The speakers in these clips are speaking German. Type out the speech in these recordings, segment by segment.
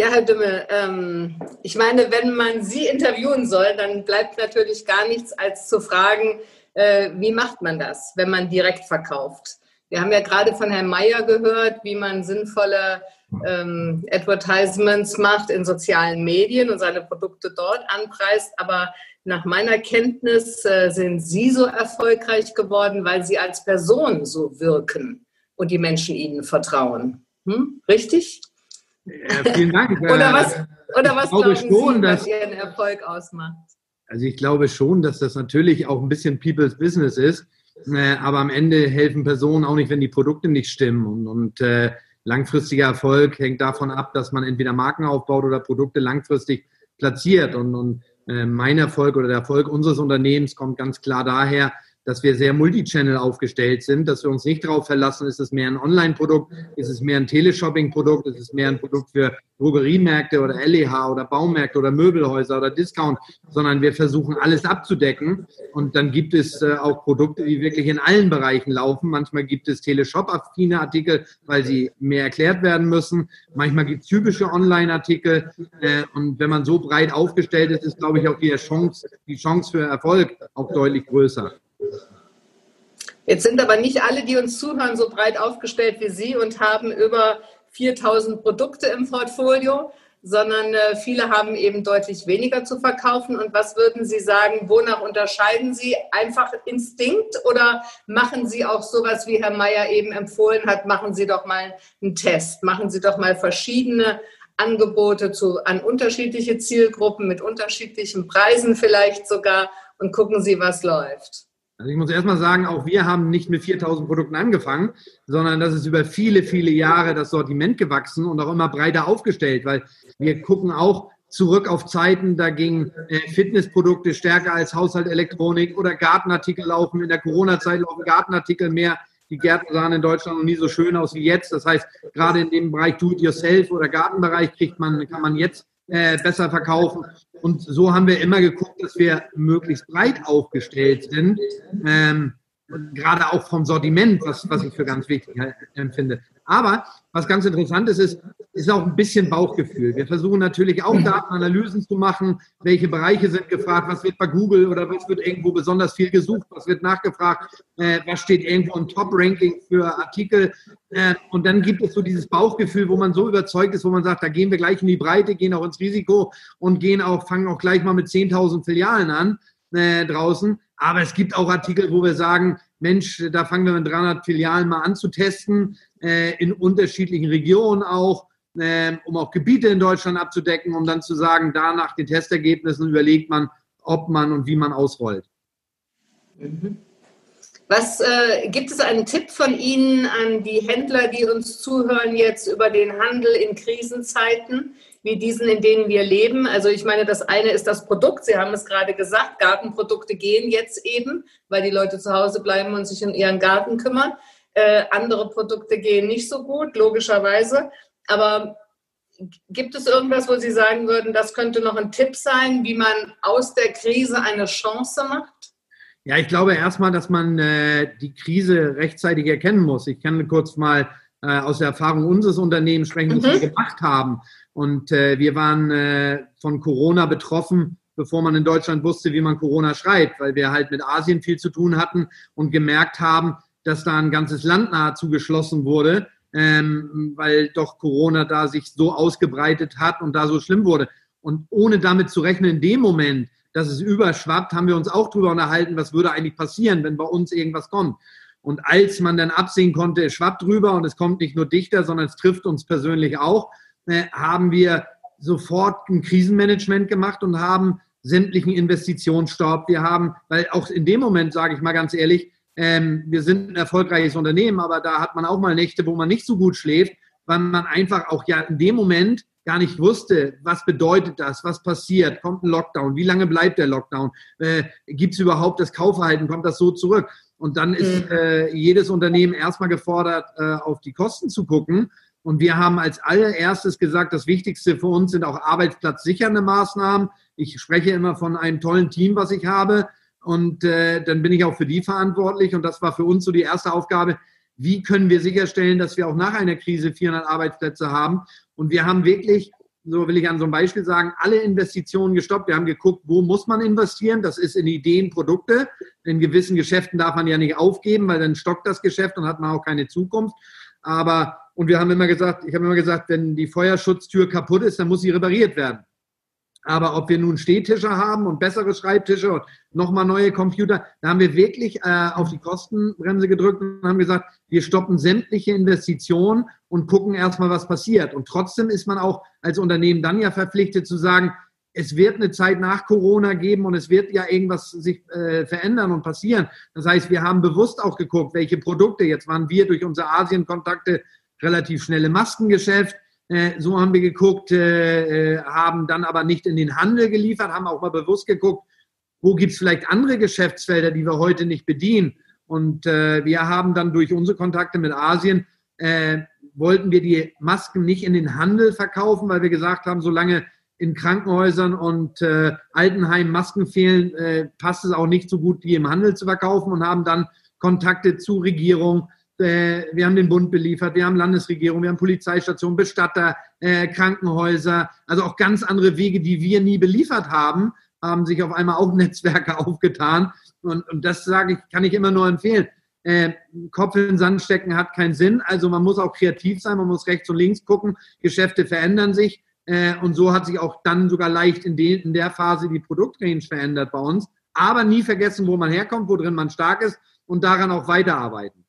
Ja, Herr Dümmel, ähm, ich meine, wenn man Sie interviewen soll, dann bleibt natürlich gar nichts, als zu fragen, äh, wie macht man das, wenn man direkt verkauft? Wir haben ja gerade von Herrn Mayer gehört, wie man sinnvolle ähm, Advertisements macht in sozialen Medien und seine Produkte dort anpreist. Aber nach meiner Kenntnis äh, sind Sie so erfolgreich geworden, weil Sie als Person so wirken und die Menschen Ihnen vertrauen. Hm? Richtig? Ja, vielen Dank. oder was, oder was glauben schon, Sie, was Ihren Erfolg ausmacht? Also ich glaube schon, dass das natürlich auch ein bisschen People's Business ist. Äh, aber am Ende helfen Personen auch nicht, wenn die Produkte nicht stimmen. Und, und äh, langfristiger Erfolg hängt davon ab, dass man entweder Marken aufbaut oder Produkte langfristig platziert. Und, und äh, mein Erfolg oder der Erfolg unseres Unternehmens kommt ganz klar daher, dass wir sehr multichannel aufgestellt sind, dass wir uns nicht darauf verlassen, ist es mehr ein Online-Produkt, ist es mehr ein Teleshopping-Produkt, ist es mehr ein Produkt für Drogeriemärkte oder LEH oder Baumärkte oder Möbelhäuser oder Discount, sondern wir versuchen alles abzudecken. Und dann gibt es äh, auch Produkte, die wirklich in allen Bereichen laufen. Manchmal gibt es Teleshop-affine Artikel, weil sie mehr erklärt werden müssen. Manchmal gibt es typische Online-Artikel. Äh, und wenn man so breit aufgestellt ist, ist, glaube ich, auch die Chance, die Chance für Erfolg auch deutlich größer. Jetzt sind aber nicht alle, die uns zuhören, so breit aufgestellt wie Sie und haben über 4000 Produkte im Portfolio, sondern äh, viele haben eben deutlich weniger zu verkaufen. Und was würden Sie sagen, wonach unterscheiden Sie? Einfach Instinkt oder machen Sie auch sowas, wie Herr Mayer eben empfohlen hat, machen Sie doch mal einen Test, machen Sie doch mal verschiedene Angebote zu, an unterschiedliche Zielgruppen mit unterschiedlichen Preisen vielleicht sogar und gucken Sie, was läuft. Also ich muss erstmal sagen, auch wir haben nicht mit 4000 Produkten angefangen, sondern das ist über viele, viele Jahre das Sortiment gewachsen und auch immer breiter aufgestellt, weil wir gucken auch zurück auf Zeiten, da gingen äh, Fitnessprodukte stärker als Haushaltelektronik oder Gartenartikel laufen. In der Corona-Zeit laufen Gartenartikel mehr. Die Gärten sahen in Deutschland noch nie so schön aus wie jetzt. Das heißt, gerade in dem Bereich Do-it-yourself oder Gartenbereich kriegt man, kann man jetzt äh, besser verkaufen. Und so haben wir immer geguckt, dass wir möglichst breit aufgestellt sind. Ähm, gerade auch vom Sortiment, was, was ich für ganz wichtig empfinde. Aber was ganz interessant ist, ist, ist auch ein bisschen Bauchgefühl. Wir versuchen natürlich auch Datenanalysen zu machen, welche Bereiche sind gefragt, was wird bei Google oder was wird irgendwo besonders viel gesucht, was wird nachgefragt, äh, was steht irgendwo im Top-Ranking für Artikel. Äh, und dann gibt es so dieses Bauchgefühl, wo man so überzeugt ist, wo man sagt, da gehen wir gleich in die Breite, gehen auch ins Risiko und gehen auch, fangen auch gleich mal mit 10.000 Filialen an äh, draußen. Aber es gibt auch Artikel, wo wir sagen, Mensch, da fangen wir mit 300 Filialen mal an zu testen, in unterschiedlichen Regionen auch, äh, um auch Gebiete in Deutschland abzudecken, um dann zu sagen, da nach den Testergebnissen überlegt man, ob man und wie man ausrollt. Was äh, gibt es einen Tipp von Ihnen an die Händler, die uns zuhören jetzt über den Handel in Krisenzeiten? wie diesen, in denen wir leben. Also ich meine, das eine ist das Produkt. Sie haben es gerade gesagt, Gartenprodukte gehen jetzt eben, weil die Leute zu Hause bleiben und sich um ihren Garten kümmern. Äh, andere Produkte gehen nicht so gut, logischerweise. Aber gibt es irgendwas, wo Sie sagen würden, das könnte noch ein Tipp sein, wie man aus der Krise eine Chance macht? Ja, ich glaube erstmal, dass man äh, die Krise rechtzeitig erkennen muss. Ich kann kurz mal äh, aus der Erfahrung unseres Unternehmens sprechen, was mhm. wir gemacht haben. Und äh, wir waren äh, von Corona betroffen, bevor man in Deutschland wusste, wie man Corona schreibt, weil wir halt mit Asien viel zu tun hatten und gemerkt haben, dass da ein ganzes Land nahezu geschlossen wurde, ähm, weil doch Corona da sich so ausgebreitet hat und da so schlimm wurde. Und ohne damit zu rechnen, in dem Moment, dass es überschwappt, haben wir uns auch darüber unterhalten, was würde eigentlich passieren, wenn bei uns irgendwas kommt. Und als man dann absehen konnte, es schwappt drüber und es kommt nicht nur dichter, sondern es trifft uns persönlich auch, äh, haben wir sofort ein Krisenmanagement gemacht und haben sämtlichen Investitionsstopp. Wir haben, weil auch in dem Moment, sage ich mal ganz ehrlich, ähm, wir sind ein erfolgreiches Unternehmen, aber da hat man auch mal Nächte, wo man nicht so gut schläft, weil man einfach auch ja in dem Moment gar nicht wusste, was bedeutet das, was passiert, kommt ein Lockdown, wie lange bleibt der Lockdown, äh, gibt es überhaupt das Kaufverhalten, kommt das so zurück? Und dann ist mhm. äh, jedes Unternehmen erstmal gefordert, äh, auf die Kosten zu gucken. Und wir haben als allererstes gesagt, das Wichtigste für uns sind auch arbeitsplatzsichernde Maßnahmen. Ich spreche immer von einem tollen Team, was ich habe. Und äh, dann bin ich auch für die verantwortlich. Und das war für uns so die erste Aufgabe. Wie können wir sicherstellen, dass wir auch nach einer Krise 400 Arbeitsplätze haben? Und wir haben wirklich so will ich an so einem Beispiel sagen, alle Investitionen gestoppt. Wir haben geguckt, wo muss man investieren. Das ist in Ideen, Produkte. In gewissen Geschäften darf man ja nicht aufgeben, weil dann stockt das Geschäft und hat man auch keine Zukunft. Aber, und wir haben immer gesagt, ich habe immer gesagt, wenn die Feuerschutztür kaputt ist, dann muss sie repariert werden. Aber ob wir nun Stehtische haben und bessere Schreibtische und nochmal neue Computer, da haben wir wirklich äh, auf die Kostenbremse gedrückt und haben gesagt, wir stoppen sämtliche Investitionen und gucken erstmal, was passiert. Und trotzdem ist man auch als Unternehmen dann ja verpflichtet zu sagen, es wird eine Zeit nach Corona geben und es wird ja irgendwas sich äh, verändern und passieren. Das heißt, wir haben bewusst auch geguckt, welche Produkte, jetzt waren wir durch unsere Asienkontakte relativ schnelle Maskengeschäft, so haben wir geguckt, äh, äh, haben dann aber nicht in den Handel geliefert, haben auch mal bewusst geguckt, wo gibt es vielleicht andere Geschäftsfelder, die wir heute nicht bedienen. Und wir haben dann durch unsere Kontakte mit Asien, wollten wir die Masken nicht in den Handel verkaufen, weil wir gesagt haben, solange in Krankenhäusern und äh, Altenheimen Masken fehlen, äh, passt es auch nicht so gut, die im Handel zu verkaufen und haben dann Kontakte zu Regierung, äh, wir haben den Bund beliefert, wir haben Landesregierung, wir haben Polizeistationen, Bestatter, äh, Krankenhäuser, also auch ganz andere Wege, die wir nie beliefert haben, haben sich auf einmal auch Netzwerke aufgetan. Und, und das sage ich, kann ich immer nur empfehlen. Äh, Kopf in den Sand stecken hat keinen Sinn. Also man muss auch kreativ sein, man muss rechts und links gucken. Geschäfte verändern sich. Äh, und so hat sich auch dann sogar leicht in, de, in der Phase die Produktrange verändert bei uns. Aber nie vergessen, wo man herkommt, worin man stark ist und daran auch weiterarbeiten.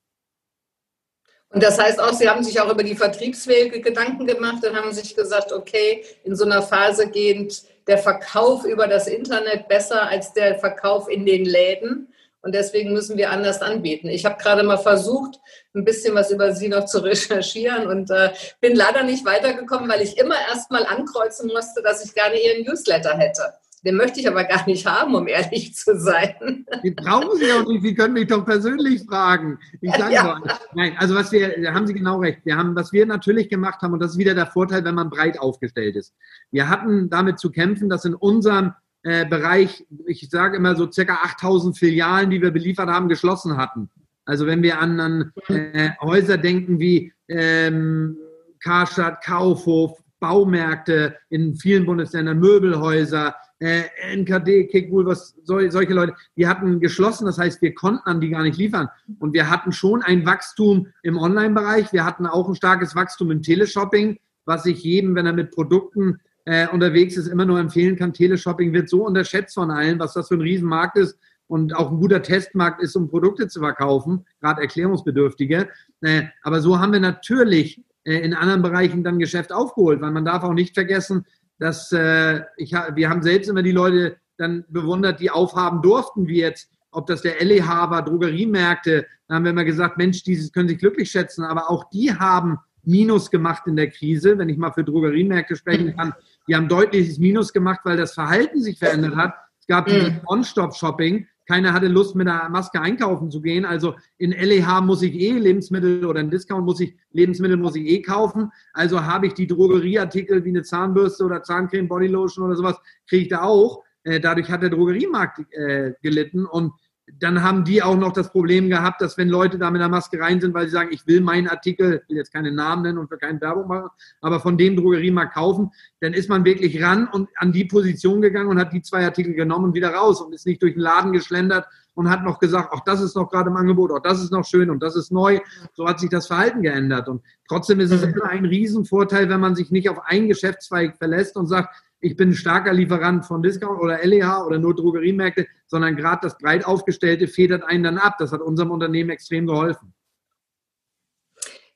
Und das heißt auch, Sie haben sich auch über die Vertriebswege Gedanken gemacht und haben sich gesagt, okay, in so einer Phase geht der Verkauf über das Internet besser als der Verkauf in den Läden. Und deswegen müssen wir anders anbieten. Ich habe gerade mal versucht, ein bisschen was über Sie noch zu recherchieren und äh, bin leider nicht weitergekommen, weil ich immer erst mal ankreuzen musste, dass ich gerne Ihren Newsletter hätte. Den möchte ich aber gar nicht haben, um ehrlich zu sein. Die brauchen Sie auch nicht. Sie können mich doch persönlich fragen. Ich sage ja. Nein, also was wir, da haben Sie genau recht. Wir haben, was wir natürlich gemacht haben, und das ist wieder der Vorteil, wenn man breit aufgestellt ist. Wir hatten damit zu kämpfen, dass in unserem äh, Bereich, ich sage immer so circa 8000 Filialen, die wir beliefert haben, geschlossen hatten. Also wenn wir an, an äh, Häuser denken wie ähm, Karstadt, Kaufhof, Baumärkte in vielen Bundesländern, Möbelhäuser, äh, NKD, Kickbull, was solche Leute, die hatten geschlossen, das heißt, wir konnten an die gar nicht liefern. Und wir hatten schon ein Wachstum im Online-Bereich, wir hatten auch ein starkes Wachstum im Teleshopping, was ich jedem, wenn er mit Produkten äh, unterwegs ist, immer nur empfehlen kann. Teleshopping wird so unterschätzt von allen, was das für ein Riesenmarkt ist und auch ein guter Testmarkt ist, um Produkte zu verkaufen, gerade erklärungsbedürftige. Äh, aber so haben wir natürlich äh, in anderen Bereichen dann Geschäft aufgeholt, weil man darf auch nicht vergessen, dass äh, ich, wir haben selbst immer die Leute dann bewundert, die aufhaben durften, wie jetzt, ob das der LEH war, Drogeriemärkte, da haben wir immer gesagt, Mensch, die können sich glücklich schätzen, aber auch die haben Minus gemacht in der Krise, wenn ich mal für Drogeriemärkte sprechen kann. Die haben deutliches Minus gemacht, weil das Verhalten sich verändert hat. Es gab dieses mhm. On-Stop-Shopping. Keiner hatte Lust, mit einer Maske einkaufen zu gehen. Also in LEH muss ich eh Lebensmittel oder in Discount muss ich Lebensmittel muss ich eh kaufen. Also habe ich die Drogerieartikel wie eine Zahnbürste oder Zahncreme, Bodylotion oder sowas, kriege ich da auch. Äh, dadurch hat der Drogeriemarkt äh, gelitten und dann haben die auch noch das Problem gehabt, dass wenn Leute da mit einer Maske rein sind, weil sie sagen, ich will meinen Artikel, ich will jetzt keine Namen nennen und für keine Werbung machen, aber von dem Drogeriemarkt kaufen, dann ist man wirklich ran und an die Position gegangen und hat die zwei Artikel genommen und wieder raus und ist nicht durch den Laden geschlendert und hat noch gesagt, auch das ist noch gerade im Angebot, auch das ist noch schön und das ist neu. So hat sich das Verhalten geändert. Und trotzdem ist es immer ein Riesenvorteil, wenn man sich nicht auf einen Geschäftszweig verlässt und sagt, ich bin ein starker Lieferant von Discount oder LEH oder nur Drogeriemärkte, sondern gerade das breit aufgestellte federt einen dann ab. Das hat unserem Unternehmen extrem geholfen.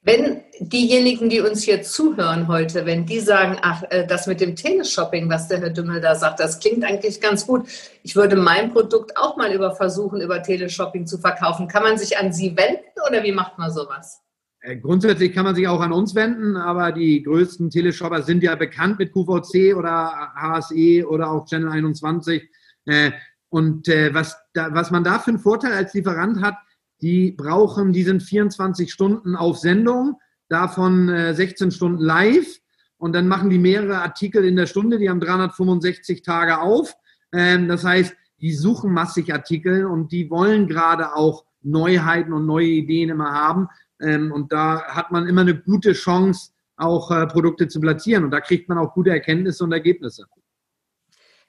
Wenn diejenigen, die uns hier zuhören heute, wenn die sagen, ach, äh, das mit dem Teleshopping, was der Herr Dümmel da sagt, das klingt eigentlich ganz gut. Ich würde mein Produkt auch mal über versuchen, über Teleshopping zu verkaufen. Kann man sich an Sie wenden oder wie macht man sowas? Äh, grundsätzlich kann man sich auch an uns wenden, aber die größten Teleshopper sind ja bekannt mit QVC oder HSE oder auch Channel 21. Äh, und äh, was, was man da für einen Vorteil als Lieferant hat, die brauchen, die sind 24 Stunden auf Sendung, davon 16 Stunden live und dann machen die mehrere Artikel in der Stunde, die haben 365 Tage auf. Ähm, das heißt, die suchen massig Artikel und die wollen gerade auch Neuheiten und neue Ideen immer haben. Ähm, und da hat man immer eine gute Chance, auch äh, Produkte zu platzieren. Und da kriegt man auch gute Erkenntnisse und Ergebnisse.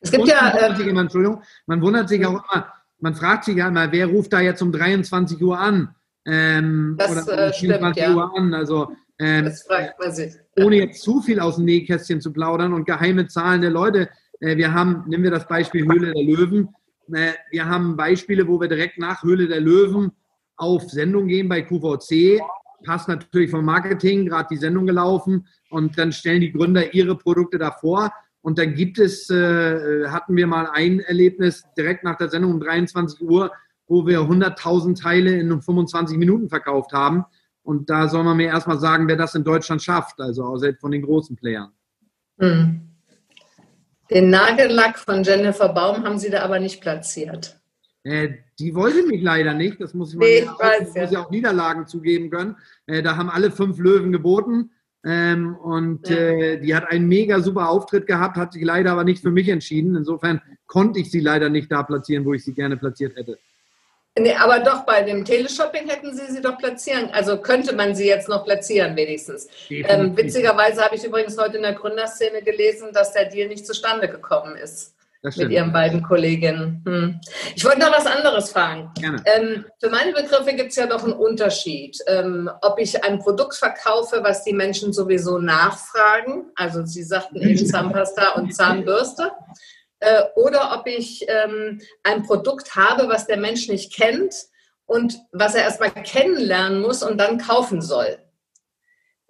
Es gibt und ja. Man wundert, sich immer, Entschuldigung, man wundert sich auch immer, man fragt sich ja immer, wer ruft da jetzt um 23 Uhr an? Ähm, das oder um 24 ja. Uhr an. Also ähm, das fragt man sich. ohne jetzt zu viel aus dem Nähkästchen zu plaudern und geheime Zahlen der Leute. Äh, wir haben, nehmen wir das Beispiel Höhle der Löwen. Äh, wir haben Beispiele, wo wir direkt nach Höhle der Löwen auf Sendung gehen bei QVC. Passt natürlich vom Marketing, gerade die Sendung gelaufen und dann stellen die Gründer ihre Produkte davor. Und dann gibt es, äh, hatten wir mal ein Erlebnis direkt nach der Sendung um 23 Uhr, wo wir 100.000 Teile in 25 Minuten verkauft haben. Und da soll man mir erstmal sagen, wer das in Deutschland schafft, also außer von den großen Playern. Hm. Den Nagellack von Jennifer Baum haben Sie da aber nicht platziert. Äh, die wollte mich leider nicht, das muss ich, nee, ich auch, weiß, muss ja. auch Niederlagen zugeben können. Äh, da haben alle fünf Löwen geboten. Ähm, und ja. äh, die hat einen mega super Auftritt gehabt, hat sich leider aber nicht für mich entschieden. Insofern konnte ich sie leider nicht da platzieren, wo ich sie gerne platziert hätte. Nee, aber doch bei dem Teleshopping hätten Sie sie doch platzieren. Also könnte man sie jetzt noch platzieren, wenigstens. Ähm, witzigerweise habe ich übrigens heute in der Gründerszene gelesen, dass der Deal nicht zustande gekommen ist mit Ihren beiden Kolleginnen. Hm. Ich wollte noch was anderes fragen. Ähm, für meine Begriffe gibt es ja doch einen Unterschied, ähm, ob ich ein Produkt verkaufe, was die Menschen sowieso nachfragen. Also Sie sagten eben Zahnpasta und Zahnbürste. Äh, oder ob ich ähm, ein Produkt habe, was der Mensch nicht kennt und was er erstmal kennenlernen muss und dann kaufen soll.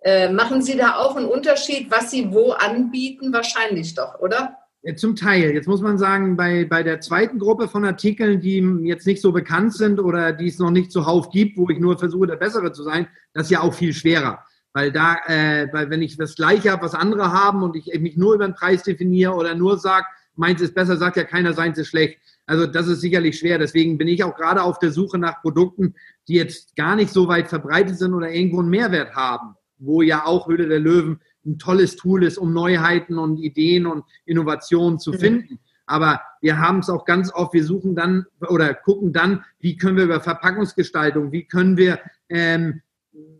Äh, machen Sie da auch einen Unterschied, was Sie wo anbieten? Wahrscheinlich doch, oder? Zum Teil. Jetzt muss man sagen, bei, bei der zweiten Gruppe von Artikeln, die jetzt nicht so bekannt sind oder die es noch nicht zuhauf gibt, wo ich nur versuche, der Bessere zu sein, das ist ja auch viel schwerer. Weil da, äh, weil wenn ich das Gleiche habe, was andere haben und ich mich nur über den Preis definiere oder nur sage, meins ist besser, sagt ja keiner, seins ist schlecht. Also das ist sicherlich schwer. Deswegen bin ich auch gerade auf der Suche nach Produkten, die jetzt gar nicht so weit verbreitet sind oder irgendwo einen Mehrwert haben, wo ja auch Höhle der Löwen ein tolles Tool ist, um Neuheiten und Ideen und Innovationen zu mhm. finden. Aber wir haben es auch ganz oft, wir suchen dann oder gucken dann, wie können wir über Verpackungsgestaltung, wie können wir, ähm,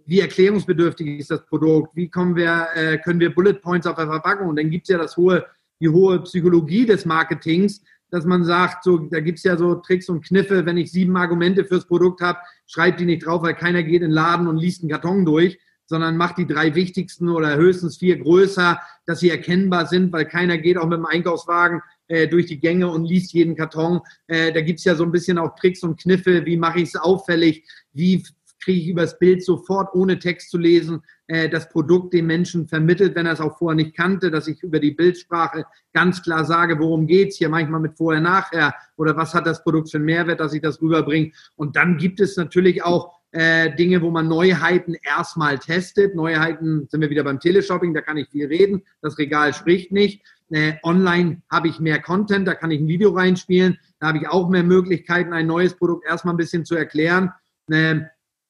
wie erklärungsbedürftig ist das Produkt, wie kommen wir, äh, können wir Bullet Points auf der Verpackung. Und dann gibt es ja das hohe, die hohe Psychologie des Marketings, dass man sagt, so, da gibt es ja so Tricks und Kniffe, wenn ich sieben Argumente fürs Produkt habe, schreibt die nicht drauf, weil keiner geht in den Laden und liest einen Karton durch, sondern macht die drei wichtigsten oder höchstens vier größer, dass sie erkennbar sind, weil keiner geht auch mit dem Einkaufswagen äh, durch die Gänge und liest jeden Karton. Äh, da gibt's ja so ein bisschen auch Tricks und Kniffe, wie mache ich es auffällig, wie kriege ich übers Bild sofort, ohne Text zu lesen, äh, das Produkt den Menschen vermittelt, wenn er es auch vorher nicht kannte, dass ich über die Bildsprache ganz klar sage, worum geht's hier, manchmal mit vorher, nachher oder was hat das Produkt für einen Mehrwert, dass ich das rüberbringe. Und dann gibt es natürlich auch äh, Dinge, wo man Neuheiten erstmal testet. Neuheiten sind wir wieder beim Teleshopping, da kann ich viel reden. Das Regal spricht nicht. Äh, online habe ich mehr Content, da kann ich ein Video reinspielen. Da habe ich auch mehr Möglichkeiten, ein neues Produkt erstmal ein bisschen zu erklären. Äh,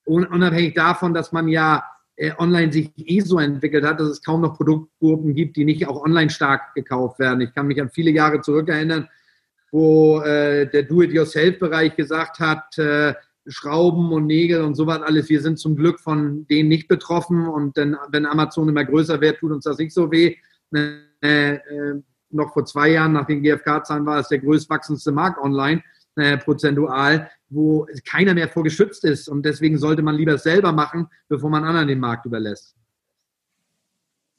unabhängig davon, dass man ja äh, online sich eh so entwickelt hat, dass es kaum noch Produktgruppen gibt, die nicht auch online stark gekauft werden. Ich kann mich an viele Jahre zurückerinnern, wo äh, der Do-it-yourself-Bereich gesagt hat, äh, Schrauben und Nägel und sowas alles. Wir sind zum Glück von denen nicht betroffen und denn, wenn Amazon immer größer wird, tut uns das nicht so weh. Äh, äh, noch vor zwei Jahren nach den GfK-Zahlen war es der größtwachsendste Markt online, äh, prozentual, wo keiner mehr vor geschützt ist. Und deswegen sollte man lieber selber machen, bevor man anderen den Markt überlässt.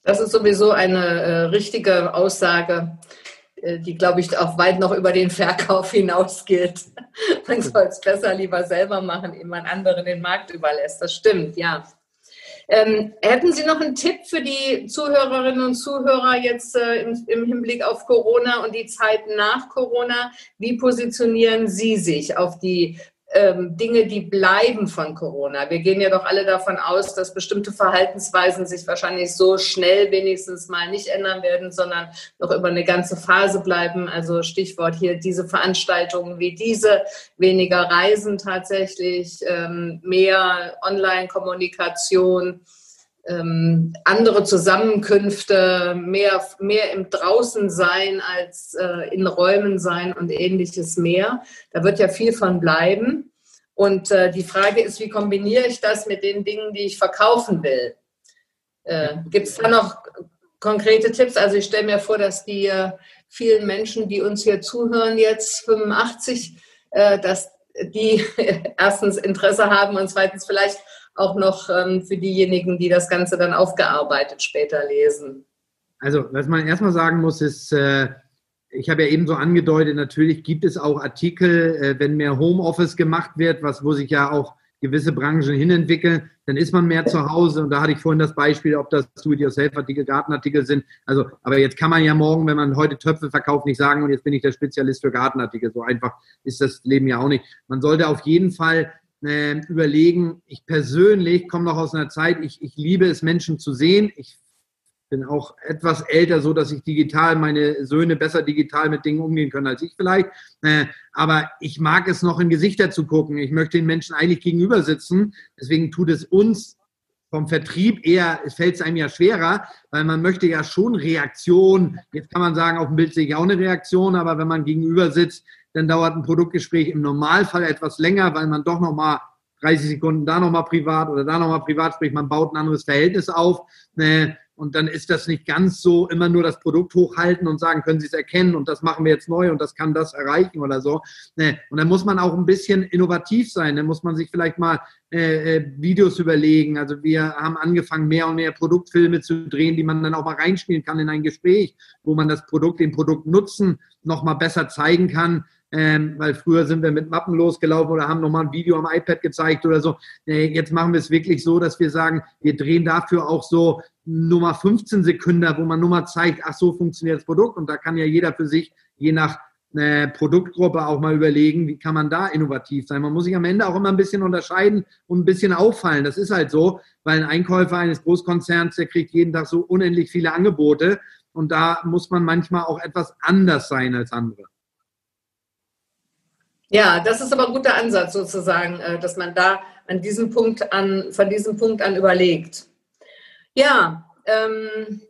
Das ist sowieso eine äh, richtige Aussage. Äh, die, glaube ich, auch weit noch über den Verkauf hinausgeht. Man soll es besser lieber selber machen, ehe man anderen den Markt überlässt. Das stimmt, ja. Ähm, hätten Sie noch einen Tipp für die Zuhörerinnen und Zuhörer jetzt äh, im, im, Hinblick auf Corona und die Zeiten nach Corona? Wie positionieren Sie sich auf die ähm, Dinge, die bleiben von Corona. Wir gehen ja doch alle davon aus, dass bestimmte Verhaltensweisen sich wahrscheinlich so schnell wenigstens mal nicht ändern werden, sondern noch über eine ganze Phase bleiben. Also Stichwort hier diese Veranstaltungen wie diese, weniger Reisen tatsächlich, ähm, mehr Online-Kommunikation ähm, andere Zusammenkünfte, mehr, mehr im Draußen sein als äh, in Räumen sein und ähnliches mehr. Da wird ja viel von bleiben. Und äh, die Frage ist, wie kombiniere ich das mit den Dingen, die ich verkaufen will? Äh, Gibt es da noch konkrete Tipps? Also ich stelle mir vor, dass die äh, vielen Menschen, die uns hier zuhören, jetzt 85, äh, dass die erstens Interesse haben und zweitens vielleicht auch noch ähm, für diejenigen, die das Ganze dann aufgearbeitet später lesen. Also, was man erstmal sagen muss, ist, äh, ich habe ja eben so angedeutet, natürlich gibt es auch Artikel, äh, wenn mehr Homeoffice gemacht wird, was, wo sich ja auch gewisse Branchen hinentwickeln, dann ist man mehr zu Hause. Und da hatte ich vorhin das Beispiel, ob das Do-it-yourself-Artikel, Gartenartikel sind. Also, aber jetzt kann man ja morgen, wenn man heute Töpfe verkauft, nicht sagen, und jetzt bin ich der Spezialist für Gartenartikel. So einfach ist das Leben ja auch nicht. Man sollte auf jeden Fall äh, überlegen, ich persönlich komme noch aus einer Zeit, ich, ich liebe es, Menschen zu sehen. Ich bin auch etwas älter, so dass ich digital, meine Söhne besser digital mit Dingen umgehen können als ich vielleicht. Äh, aber ich mag es noch in Gesichter zu gucken. Ich möchte den Menschen eigentlich gegenüber sitzen. Deswegen tut es uns vom Vertrieb eher, es fällt es einem ja schwerer, weil man möchte ja schon Reaktion. Jetzt kann man sagen, auf dem Bild sehe ich auch eine Reaktion, aber wenn man gegenüber sitzt, dann dauert ein Produktgespräch im Normalfall etwas länger, weil man doch nochmal 30 Sekunden da nochmal privat oder da nochmal privat spricht. Man baut ein anderes Verhältnis auf. Äh, und dann ist das nicht ganz so immer nur das Produkt hochhalten und sagen, können Sie es erkennen und das machen wir jetzt neu und das kann das erreichen oder so. Und dann muss man auch ein bisschen innovativ sein. Dann muss man sich vielleicht mal äh, äh, Videos überlegen. Also wir haben angefangen, mehr und mehr Produktfilme zu drehen, die man dann auch mal reinspielen kann in ein Gespräch, wo man das Produkt, den Produktnutzen noch mal besser zeigen kann. Ähm, weil früher sind wir mit Mappen losgelaufen oder haben nochmal ein Video am iPad gezeigt oder so. Äh, jetzt machen wir es wirklich so, dass wir sagen, wir drehen dafür auch so Nummer 15 Sekunden, wo man nur mal zeigt, ach so funktioniert das Produkt und da kann ja jeder für sich, je nach äh, Produktgruppe auch mal überlegen, wie kann man da innovativ sein. Man muss sich am Ende auch immer ein bisschen unterscheiden und ein bisschen auffallen. Das ist halt so, weil ein Einkäufer eines Großkonzerns, der kriegt jeden Tag so unendlich viele Angebote und da muss man manchmal auch etwas anders sein als andere. Ja, das ist aber ein guter Ansatz sozusagen, äh, dass man da an diesem Punkt an, von diesem Punkt an überlegt. Ja, ähm,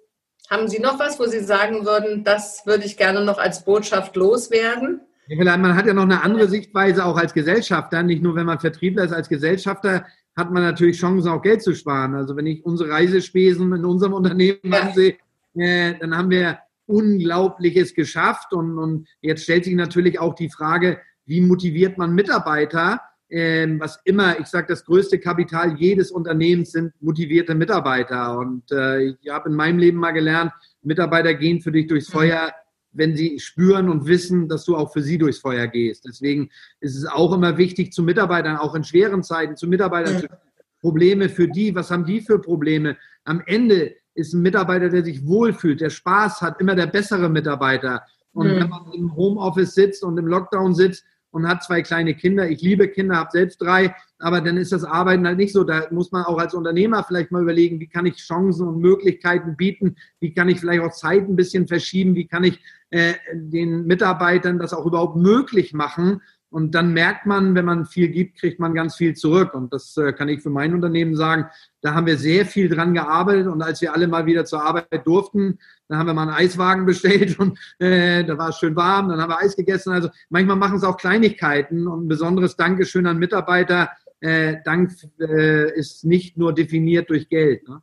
haben Sie noch was, wo Sie sagen würden, das würde ich gerne noch als Botschaft loswerden? Man hat ja noch eine andere Sichtweise auch als Gesellschafter. Nicht nur, wenn man Vertriebler ist, als Gesellschafter hat man natürlich Chancen, auch Geld zu sparen. Also wenn ich unsere Reisespesen in unserem Unternehmen ja. ansehe, äh, dann haben wir Unglaubliches geschafft. Und, und jetzt stellt sich natürlich auch die Frage, wie motiviert man Mitarbeiter? ähm, was immer, ich sage, das größte Kapital jedes Unternehmens sind motivierte Mitarbeiter. Und äh, ich habe in meinem Leben mal gelernt, Mitarbeiter gehen für dich durchs mhm. Feuer, wenn sie spüren und wissen, dass du auch für sie durchs Feuer gehst. Deswegen ist es auch immer wichtig, zu Mitarbeitern, auch in schweren Zeiten, zu Mitarbeitern, ja. Probleme für die, was haben die für Probleme? Am Ende ist ein Mitarbeiter, der sich wohlfühlt, der Spaß hat, immer der bessere Mitarbeiter. Und mhm. wenn man im Homeoffice sitzt und im Lockdown sitzt, und hat zwei kleine Kinder. Ich liebe Kinder, habe selbst drei, aber dann ist das Arbeiten halt nicht so. Da muss man auch als Unternehmer vielleicht mal überlegen, wie kann ich Chancen und Möglichkeiten bieten, wie kann ich vielleicht auch Zeit ein bisschen verschieben, wie kann ich äh, den Mitarbeitern das auch überhaupt möglich machen. Und dann merkt man, wenn man viel gibt, kriegt man ganz viel zurück. Und das äh, kann ich für mein Unternehmen sagen. Da haben wir sehr viel dran gearbeitet. Und als wir alle mal wieder zur Arbeit durften, dann haben wir mal einen Eiswagen bestellt und äh, da war es schön warm. Dann haben wir Eis gegessen. Also manchmal machen es auch Kleinigkeiten. Und ein besonderes Dankeschön an Mitarbeiter. Äh, Dank äh, ist nicht nur definiert durch Geld. Ne?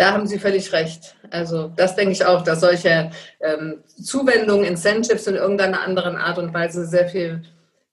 Da haben Sie völlig recht. Also das denke ich auch, dass solche ähm, Zuwendungen, Incentives in irgendeiner anderen Art und Weise sehr viel,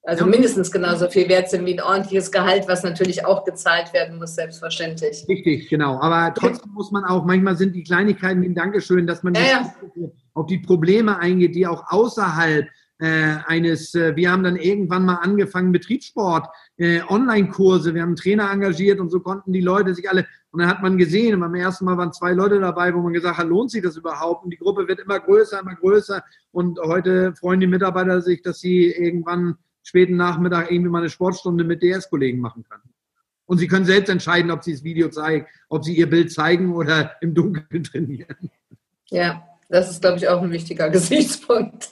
also ja. mindestens genauso viel wert sind wie ein ordentliches Gehalt, was natürlich auch gezahlt werden muss, selbstverständlich. Richtig, genau. Aber trotzdem muss man auch, manchmal sind die Kleinigkeiten wie ein Dankeschön, dass man ja, ja. auf die Probleme eingeht, die auch außerhalb äh, eines, äh, wir haben dann irgendwann mal angefangen, Betriebssport, äh, Online-Kurse, wir haben einen Trainer engagiert und so konnten die Leute sich alle, und dann hat man gesehen, beim ersten Mal waren zwei Leute dabei, wo man gesagt hat, lohnt sich das überhaupt? Und die Gruppe wird immer größer, immer größer und heute freuen die Mitarbeiter sich, dass sie irgendwann späten Nachmittag irgendwie mal eine Sportstunde mit DS-Kollegen machen können. Und sie können selbst entscheiden, ob sie das Video zeigen, ob sie ihr Bild zeigen oder im Dunkeln trainieren. Ja, das ist, glaube ich, auch ein wichtiger Gesichtspunkt.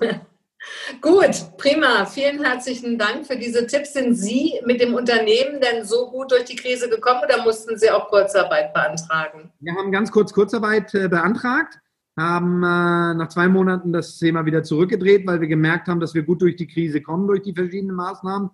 Gut, prima. Vielen herzlichen Dank für diese Tipps. Sind Sie mit dem Unternehmen denn so gut durch die Krise gekommen oder mussten Sie auch Kurzarbeit beantragen? Wir haben ganz kurz Kurzarbeit äh, beantragt, haben äh, nach zwei Monaten das Thema wieder zurückgedreht, weil wir gemerkt haben, dass wir gut durch die Krise kommen, durch die verschiedenen Maßnahmen.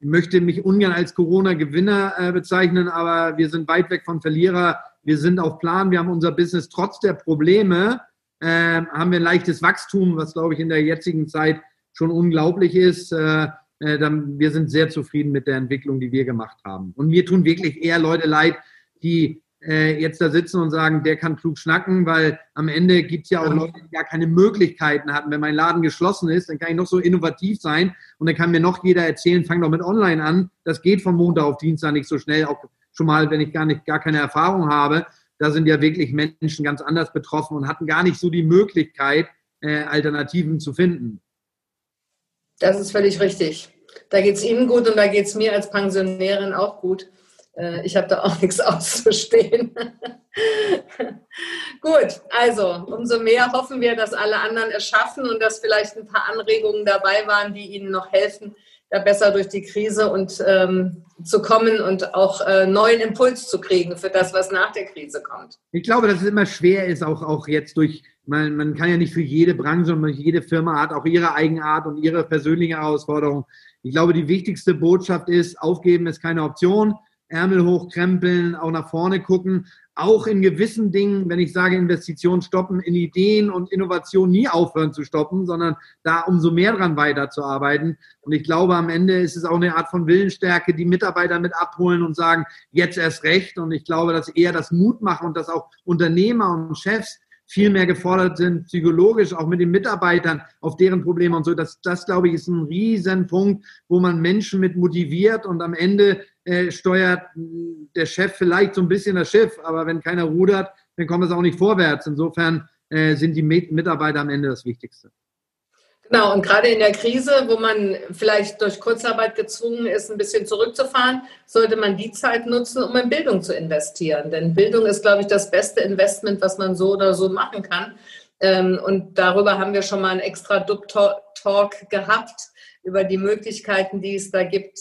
ich möchte mich ungern als Corona-Gewinner äh, bezeichnen, aber wir sind weit weg von Verlierer. Wir sind auf Plan, wir haben unser Business trotz der Probleme, äh, haben wir ein leichtes Wachstum, was, glaube ich, in der jetzigen Zeit schon unglaublich ist. Äh, äh, dann, wir sind sehr zufrieden mit der Entwicklung, die wir gemacht haben. Und mir tun wirklich eher Leute leid, die äh, jetzt da sitzen und sagen, der kann klug schnacken, weil am Ende gibt es ja auch Leute, die gar keine Möglichkeiten hatten. Wenn mein Laden geschlossen ist, dann kann ich noch so innovativ sein und dann kann mir noch jeder erzählen, fang doch mit Online an. Das geht von Montag auf Dienstag nicht so schnell, auch schon mal, wenn ich gar nicht, gar keine Erfahrung habe. Da sind ja wirklich Menschen ganz anders betroffen und hatten gar nicht so die Möglichkeit, äh, Alternativen zu finden. Das ist völlig richtig. Da geht es Ihnen gut und da geht es mir als Pensionärin auch gut. Äh, ich habe da auch nichts auszustehen. Gut, also umso mehr hoffen wir, dass alle anderen es schaffen und dass vielleicht ein paar Anregungen dabei waren, die Ihnen noch helfen, da besser durch die Krise und ähm, zu kommen und auch äh, neuen Impuls zu kriegen für das, was nach der Krise kommt. Ich glaube, dass es immer schwer ist, auch, auch jetzt durch, man, man kann ja nicht für jede Branche und jede Firma hat auch ihre Eigenart und ihre persönliche Herausforderung. Ich glaube, die wichtigste Botschaft ist, aufgeben ist keine Option. Ärmel hochkrempeln, auch nach vorne gucken, auch in gewissen Dingen, wenn ich sage Investitionen stoppen, in Ideen und Innovation nie aufhören zu stoppen, sondern da umso mehr dran weiterzuarbeiten. Und ich glaube, am Ende ist es auch eine Art von Willensstärke, die Mitarbeiter mit abholen und sagen, jetzt erst recht. Und ich glaube, dass eher das Mut machen und dass auch Unternehmer und Chefs viel mehr gefordert sind, psychologisch, auch mit den Mitarbeitern, auf deren Probleme und so. Das, das glaube ich, ist ein Riesenpunkt, wo man Menschen mit motiviert und am Ende äh, steuert der Chef vielleicht so ein bisschen das Schiff, aber wenn keiner rudert, dann kommt es auch nicht vorwärts. Insofern äh, sind die Mitarbeiter am Ende das Wichtigste. Genau, und gerade in der Krise, wo man vielleicht durch Kurzarbeit gezwungen ist, ein bisschen zurückzufahren, sollte man die Zeit nutzen, um in Bildung zu investieren. Denn Bildung ist, glaube ich, das beste Investment, was man so oder so machen kann. Ähm, und darüber haben wir schon mal einen extra Dub-Talk gehabt, über die Möglichkeiten, die es da gibt,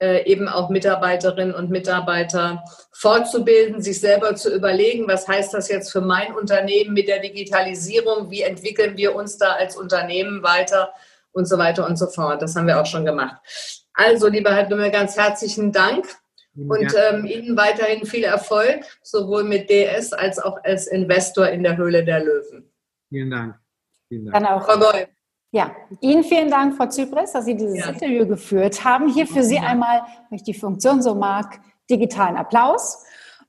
eben auch Mitarbeiterinnen und Mitarbeiter fortzubilden, sich selber zu überlegen, was heißt das jetzt für mein Unternehmen mit der Digitalisierung, wie entwickeln wir uns da als Unternehmen weiter und so weiter und so fort. Das haben wir auch schon gemacht. Also, lieber Herr Dummel, ganz herzlichen Dank und ähm, Ihnen weiterhin viel Erfolg, sowohl mit DS als auch als Investor in der Höhle der Löwen. Vielen Dank. Vielen Dank. Dann auch. Frau Goy. Ja, Ihnen vielen Dank, Frau Zypris, dass Sie dieses ja. Interview geführt haben. Hier für Sie einmal, wenn ich die Funktion so mag, digitalen Applaus.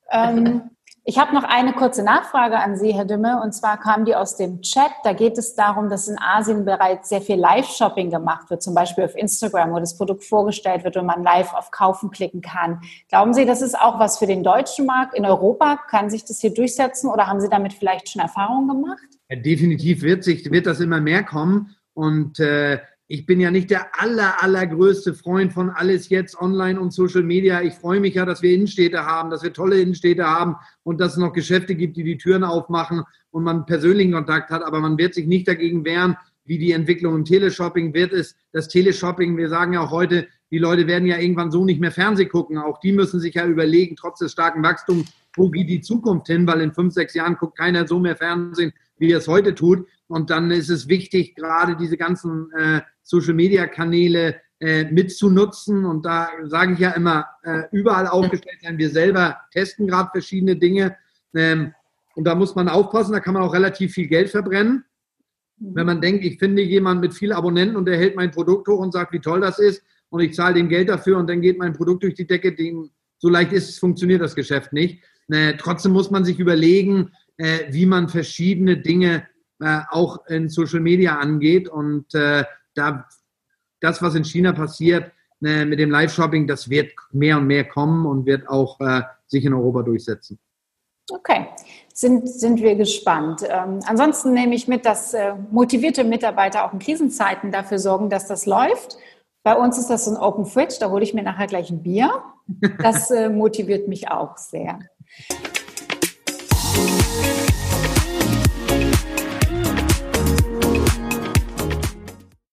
Ähm, ich habe noch eine kurze Nachfrage an Sie, Herr Dümme, und zwar kam die aus dem Chat. Da geht es darum, dass in Asien bereits sehr viel Live-Shopping gemacht wird, zum Beispiel auf Instagram, wo das Produkt vorgestellt wird und man live auf Kaufen klicken kann. Glauben Sie, das ist auch was für den deutschen Markt? In Europa kann sich das hier durchsetzen oder haben Sie damit vielleicht schon Erfahrungen gemacht? Ja, definitiv wird, sich, wird das immer mehr kommen. Und äh, ich bin ja nicht der aller, allergrößte Freund von alles jetzt online und Social Media. Ich freue mich ja, dass wir Innenstädte haben, dass wir tolle Innenstädte haben und dass es noch Geschäfte gibt, die die Türen aufmachen und man persönlichen Kontakt hat. Aber man wird sich nicht dagegen wehren, wie die Entwicklung im Teleshopping wird es. Das Teleshopping, wir sagen ja auch heute, die Leute werden ja irgendwann so nicht mehr Fernsehen gucken. Auch die müssen sich ja überlegen, trotz des starken Wachstums, wo geht die Zukunft hin? Weil in fünf, sechs Jahren guckt keiner so mehr Fernsehen, wie er es heute tut. Und dann ist es wichtig, gerade diese ganzen äh, Social-Media-Kanäle äh, mitzunutzen. Und da sage ich ja immer, äh, überall aufgestellt sein. Wir selber testen gerade verschiedene Dinge. Ähm, und da muss man aufpassen, da kann man auch relativ viel Geld verbrennen. Wenn man denkt, ich finde jemanden mit vielen Abonnenten und der hält mein Produkt hoch und sagt, wie toll das ist und ich zahle dem Geld dafür und dann geht mein Produkt durch die Decke, dem, so leicht ist es, funktioniert das Geschäft nicht. Äh, trotzdem muss man sich überlegen, äh, wie man verschiedene Dinge äh, auch in Social Media angeht. Und äh, da das, was in China passiert äh, mit dem Live-Shopping, das wird mehr und mehr kommen und wird auch äh, sich in Europa durchsetzen. Okay, sind, sind wir gespannt. Ähm, ansonsten nehme ich mit, dass äh, motivierte Mitarbeiter auch in Krisenzeiten dafür sorgen, dass das läuft. Bei uns ist das so ein Open Fridge, da hole ich mir nachher gleich ein Bier. Das äh, motiviert mich auch sehr.